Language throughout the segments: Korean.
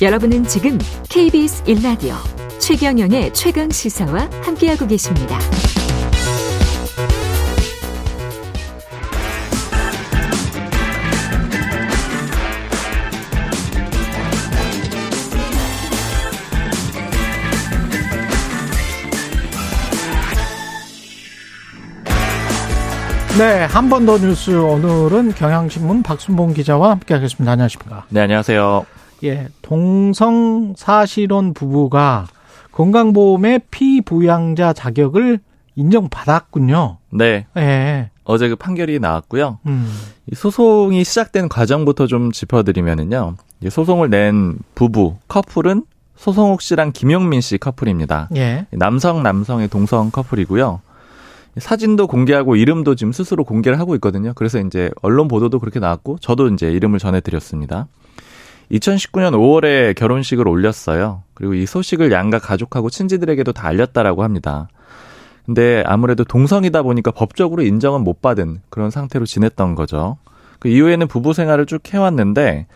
여러분은 지금 KBS 1라디오 최경영의 최강 시사와 함께하고 계십니다. 네, 한 번 더 뉴스 오늘은 경향신문 박순봉 기자와 함께하겠습니다. 안녕하십니까? 네, 안녕하세요. 예, 동성 사실혼 부부가 건강보험의 피부양자 자격을 인정받았군요. 네. 예. 어제 그 판결이 나왔고요. 음. 이 소송이 시작된 과정부터 좀 짚어드리면은요. 이 소송을 낸 부부 커플은 소송욱 씨랑 김용민 씨 커플입니다. 예. 남성 남성의 동성 커플이고요. 사진도 공개하고 이름도 지금 스스로 공개를 하고 있거든요. 그래서 이제 언론 보도도 그렇게 나왔고 저도 이제 이름을 전해드렸습니다. 2019년 5월에 결혼식을 올렸어요. 그리고 이 소식을 양가 가족하고 친지들에게도 다 알렸다라고 합니다. 근데 아무래도 동성이다 보니까 법적으로 인정은 못 받은 그런 상태로 지냈던 거죠. 그 이후에는 부부 생활을 쭉 해왔는데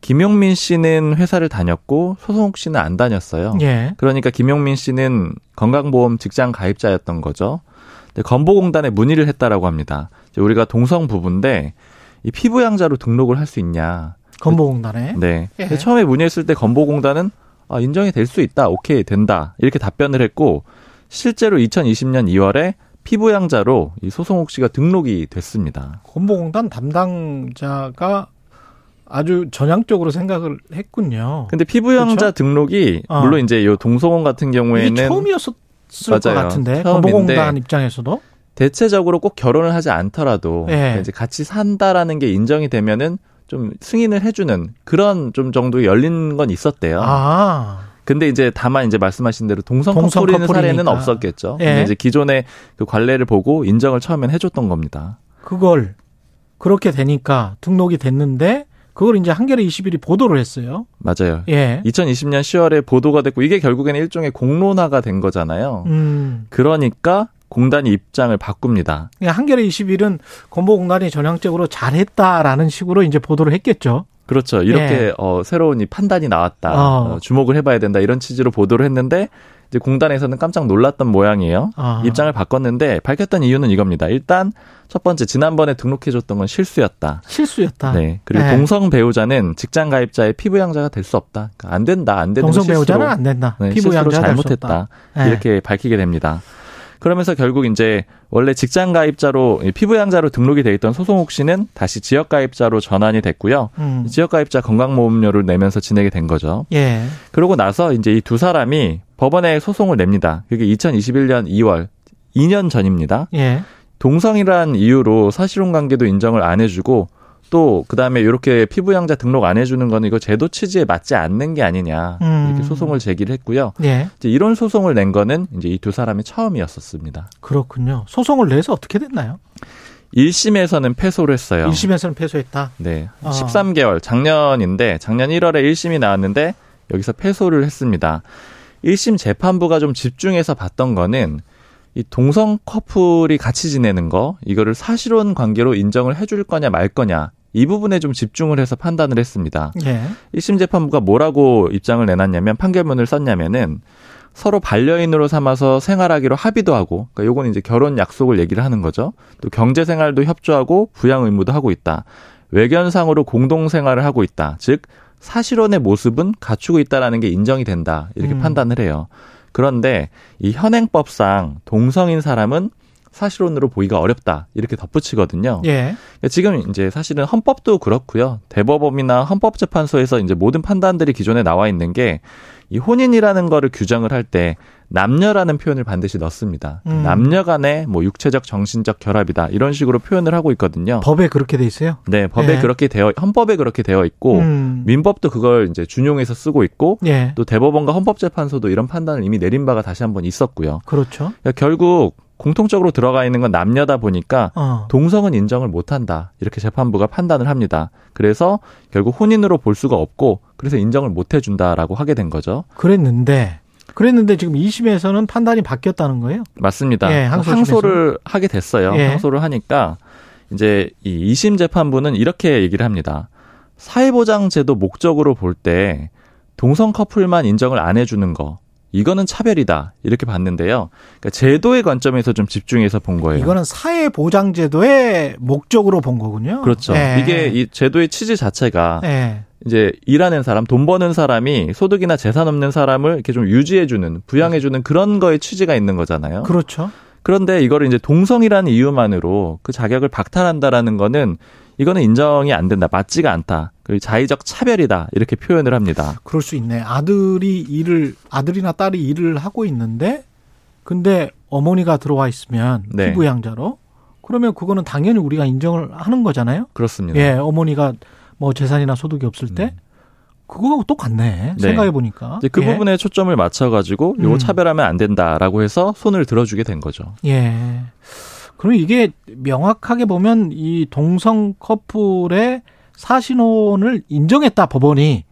김용민 씨는 회사를 다녔고 소송욱 씨는 안 다녔어요. 예. 그러니까 김용민 씨는 건강보험 직장 가입자였던 거죠. 건보공단에 문의를 했다라고 합니다. 우리가 동성 부부인데 이 피부양자로 등록을 할 수 있냐. 건보공단에. 네. 예. 처음에 문의했을 때 건보공단은 아, 인정이 될 수 있다. 오케이 된다. 이렇게 답변을 했고 실제로 2020년 2월에 피부양자로 이 소송욱 씨가 등록이 됐습니다. 건보공단 담당자가 아주 전향적으로 생각을 했군요. 근데 피부양자 그렇죠? 등록이 어. 물론 이제 요 동성원 같은 경우에는 이게 처음이었을 것 맞아요. 같은데 처음인데 건보공단 입장에서도 대체적으로 꼭 결혼을 하지 않더라도 예. 이제 같이 산다라는 게 인정이 되면은 좀 승인을 해주는 그런 좀 정도 열린 건 있었대요. 아 근데 이제 다만 이제 말씀하신 대로 동성, 동성 커플인 사례는. 없었겠죠. 예. 근데 이제 기존의 그 관례를 보고 인정을 처음엔 해줬던 겁니다. 그걸 그렇게 되니까 등록이 됐는데 그걸 이제 한겨레 21이 보도를 했어요. 맞아요. 예. 2020년 10월에 보도가 됐고 이게 결국에는 일종의 공론화가 된 거잖아요. 음. 그러니까 공단이 입장을 바꿉니다. 그러니까 한겨레 21은 건보공단이 전향적으로 잘했다라는 식으로 이제 보도를 했겠죠. 그렇죠. 이렇게 예. 어, 새로운 이 판단이 나왔다. 어. 어, 주목을 해봐야 된다. 이런 취지로 보도를 했는데 이제 공단에서는 깜짝 놀랐던 모양이에요. 아. 입장을 바꿨는데 밝혔던 이유는 이겁니다. 일단 첫 번째 지난번에 등록해줬던 건 실수였다. 실수였다. 네. 그리고 네. 동성 배우자는 직장 가입자의 피부 양자가 될 수 없다. 그러니까 안 된다. 안 되는 동성 배우자는 안 된다. 네, 피부 양자 잘못했다. 네. 이렇게 밝히게 됩니다. 그러면서 결국 이제 원래 직장 가입자로 피부 양자로 등록이 돼 있던 소송욱 씨는 다시 지역 가입자로 전환이 됐고요. 음. 지역 가입자 건강보험료를 내면서 지내게 된 거죠. 예. 그러고 나서 이제 이 두 사람이 법원에 소송을 냅니다. 그게 2021년 2월 2년 전입니다. 예. 동성이란 이유로 사실혼 관계도 인정을 안 해주고 또 그다음에 이렇게 피부양자 등록 안 해주는 거는 이거 제도 취지에 맞지 않는 게 아니냐 음. 이렇게 소송을 제기를 했고요. 예. 이제 이런 소송을 낸 거는 이제 이 두 사람이 처음이었었습니다. 그렇군요. 소송을 내서 어떻게 됐나요? 1심에서는 패소를 했어요. 1심에서는 패소했다. 네. 어. 13개월 작년인데 작년 1월에 1심이 나왔는데 여기서 패소를 했습니다. 1심 재판부가 좀 집중해서 봤던 거는 이 동성 커플이 같이 지내는 거 이거를 사실혼 관계로 인정을 해줄 거냐 말 거냐 이 부분에 좀 집중을 해서 판단을 했습니다. 예. 1심 재판부가 뭐라고 입장을 내놨냐면 판결문을 썼냐면은 서로 반려인으로 삼아서 생활하기로 합의도 하고, 그러니까 요건 이제 결혼 약속을 얘기를 하는 거죠. 또 경제 생활도 협조하고 부양 의무도 하고 있다. 외견상으로 공동 생활을 하고 있다. 즉 사실혼의 모습은 갖추고 있다라는 게 인정이 된다. 이렇게 음. 판단을 해요. 그런데 이 현행법상 동성인 사람은 사실혼으로 보기가 어렵다. 이렇게 덧붙이거든요. 예. 그러니까 지금 이제 사실은 헌법도 그렇고요. 대법원이나 헌법재판소에서 이제 모든 판단들이 기존에 나와 있는 게 이 혼인이라는 거를 규정을 할 때 남녀라는 표현을 반드시 넣습니다. 음. 남녀 간의 뭐 육체적 정신적 결합이다. 이런 식으로 표현을 하고 있거든요. 법에 그렇게 돼 있어요. 네, 법에 예. 그렇게 되어 헌법에 그렇게 되어 있고 음. 민법도 그걸 이제 준용해서 쓰고 있고 예. 또 대법원과 헌법재판소도 이런 판단을 이미 내린 바가 다시 한번 있었고요. 그렇죠. 그러니까 결국 공통적으로 들어가 있는 건 남녀다 보니까 어. 동성은 인정을 못한다. 이렇게 재판부가 판단을 합니다. 그래서 결국 혼인으로 볼 수가 없고 그래서 인정을 못 해준다라고 하게 된 거죠. 그랬는데 그랬는데 지금 2심에서는 판단이 바뀌었다는 거예요. 맞습니다. 예. 항소를 하게 됐어요. 예. 항소를 하니까 이제 이 2심 재판부는 이렇게 얘기를 합니다. 사회보장제도 목적으로 볼 때 동성 커플만 인정을 안 해주는 거 이거는 차별이다 이렇게 봤는데요. 그러니까 제도의 관점에서 좀 집중해서 본 거예요. 이거는 사회 보장 제도의 목적으로 본 거군요. 그렇죠. 예. 이게 이 제도의 취지 자체가 예. 이제 일하는 사람, 돈 버는 사람이 소득이나 재산 없는 사람을 이렇게 좀 유지해주는, 부양해주는 그런 거에 취지가 있는 거잖아요. 그렇죠. 그런데 이거를 이제 동성이라는 이유만으로 그 자격을 박탈한다라는 거는 이거는 인정이 안 된다, 맞지가 않다, 그리고 자의적 차별이다 이렇게 표현을 합니다. 그럴 수 있네. 아들이 일을 아들이나 딸이 일을 하고 있는데 근데 어머니가 들어와 있으면 네. 피부양자로 그러면 그거는 당연히 우리가 인정을 하는 거잖아요. 그렇습니다. 예, 어머니가 뭐 재산이나 소득이 없을 때 그거하고 똑같네. 음. 네. 생각해 보니까. 그 부분에 초점을 맞춰 가지고 요거 음. 차별하면 안 된다라고 해서 손을 들어주게 된 거죠. 예. 그럼 이게 명확하게 보면 이 동성 커플의 사신혼을 인정했다 법원이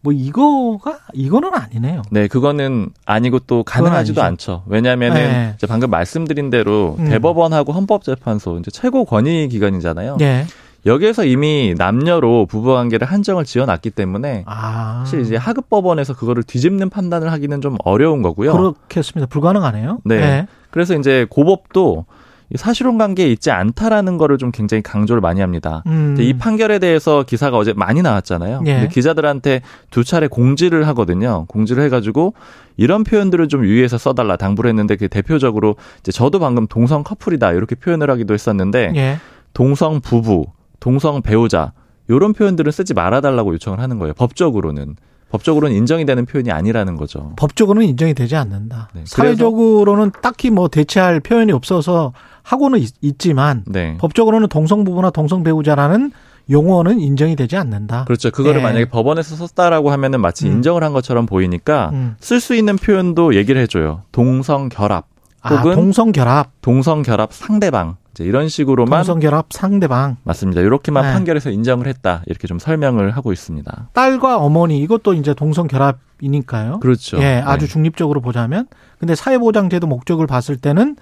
뭐 이거가 이거는 아니네요. 네, 그거는 아니고 또 가능하지도. 않죠. 왜냐하면은 네. 이제 방금 말씀드린 대로 음. 대법원하고 헌법재판소 이제 최고 권위 기관이잖아요. 예. 여기에서 이미 남녀로 부부관계를 한정을 지어놨기 때문에 아. 사실 이제 하급 법원에서 그거를 뒤집는 판단을 하기는 좀 어려운 거고요. 그렇겠습니다. 불가능하네요. 네. 그래서 이제 고법도 이 사실혼 관계에 있지 않다라는 거를 좀 굉장히 강조를 많이 합니다. 음. 이 판결에 대해서 기사가 어제 많이 나왔잖아요. 예. 근데 기자들한테 두 차례 공지를 하거든요. 공지를 해가지고 이런 표현들을 좀 유의해서 써달라 당부를 했는데 그 대표적으로 이제 저도 방금 동성 커플이다 이렇게 표현을 하기도 했었는데 예. 동성 부부, 동성 배우자 이런 표현들은 쓰지 말아달라고 요청을 하는 거예요. 법적으로는 법적으로는 인정이 되는 표현이 아니라는 거죠. 법적으로는 인정이 되지 않는다. 네, 사회적으로는 딱히 뭐 대체할 표현이 없어서 하고는 있, 지만 네. 법적으로는 동성 부부나 동성 배우자라는 용어는 인정이 되지 않는다. 그렇죠. 그거를 예. 만약에 법원에서 썼다라고 하면은 마치 음. 인정을 한 것처럼 보이니까 음. 쓸수 있는 표현도 얘기를 해줘요. 동성 결합 아, 혹은 동성 결합, 동성 결합 상대방 이제 이런 식으로만 동성 결합 상대방, 맞습니다. 이렇게만 네. 판결에서 인정을 했다 이렇게 좀 설명을 하고 있습니다. 딸과 어머니 이것도 이제 동성 결합이니까요. 그렇죠. 예, 아주 네. 중립적으로 보자면. 근데 사회보장제도 목적을 봤을 때는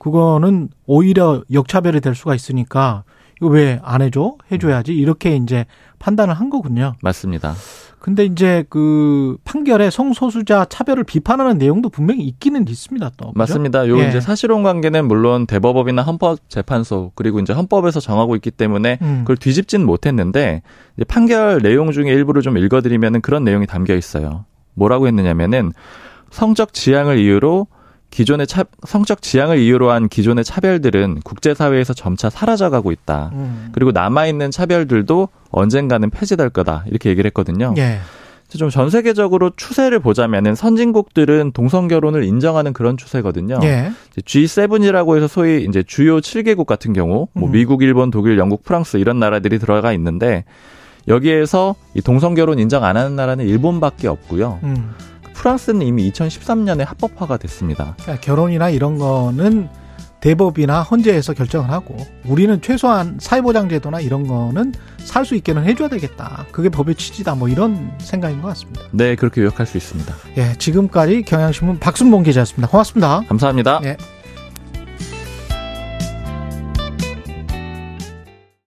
그거는 오히려 역차별이 될 수가 있으니까 이거 왜 안 해줘? 해줘야지. 이렇게 이제 판단을 한 거군요. 맞습니다. 근데 이제 그 판결에 성소수자 차별을 비판하는 내용도 분명히 있기는 있습니다. 또 그죠? 맞습니다. 요 예. 이제 사실혼 관계는 물론 대법원이나 헌법재판소 그리고 이제 헌법에서 정하고 있기 때문에 음. 그걸 뒤집지는 못했는데 판결 내용 중에 일부를 좀 읽어드리면은 그런 내용이 담겨 있어요. 뭐라고 했느냐면은 성적 지향을 이유로 기존의 차, 성적 지향을 이유로 한 기존의 차별들은 국제사회에서 점차 사라져가고 있다. 음. 그리고 남아있는 차별들도 언젠가는 폐지될 거다. 이렇게 얘기를 했거든요. 예. 좀전 세계적으로 추세를 보자면은 선진국들은 동성 결혼을 인정하는 그런 추세거든요. 예. 이제 G7이라고 해서 소위 이제 주요 7개국 같은 경우 뭐 음. 미국, 일본, 독일, 영국, 프랑스 이런 나라들이 들어가 있는데 여기에서 이 동성 결혼 인정 안 하는 나라는 일본밖에 없고요. 음. 프랑스는 이미 2013년에 합법화가 됐습니다. 그러니까 결혼이나 이런 거는 대법이나 헌재에서 결정을 하고 우리는 최소한 사회보장제도나 이런 거는 살 수 있게는 해줘야 되겠다. 그게 법의 취지다. 뭐 이런 생각인 것 같습니다. 네, 그렇게 요약할 수 있습니다. 예, 지금까지 경향신문 박순봉 기자였습니다. 고맙습니다. 감사합니다. 예.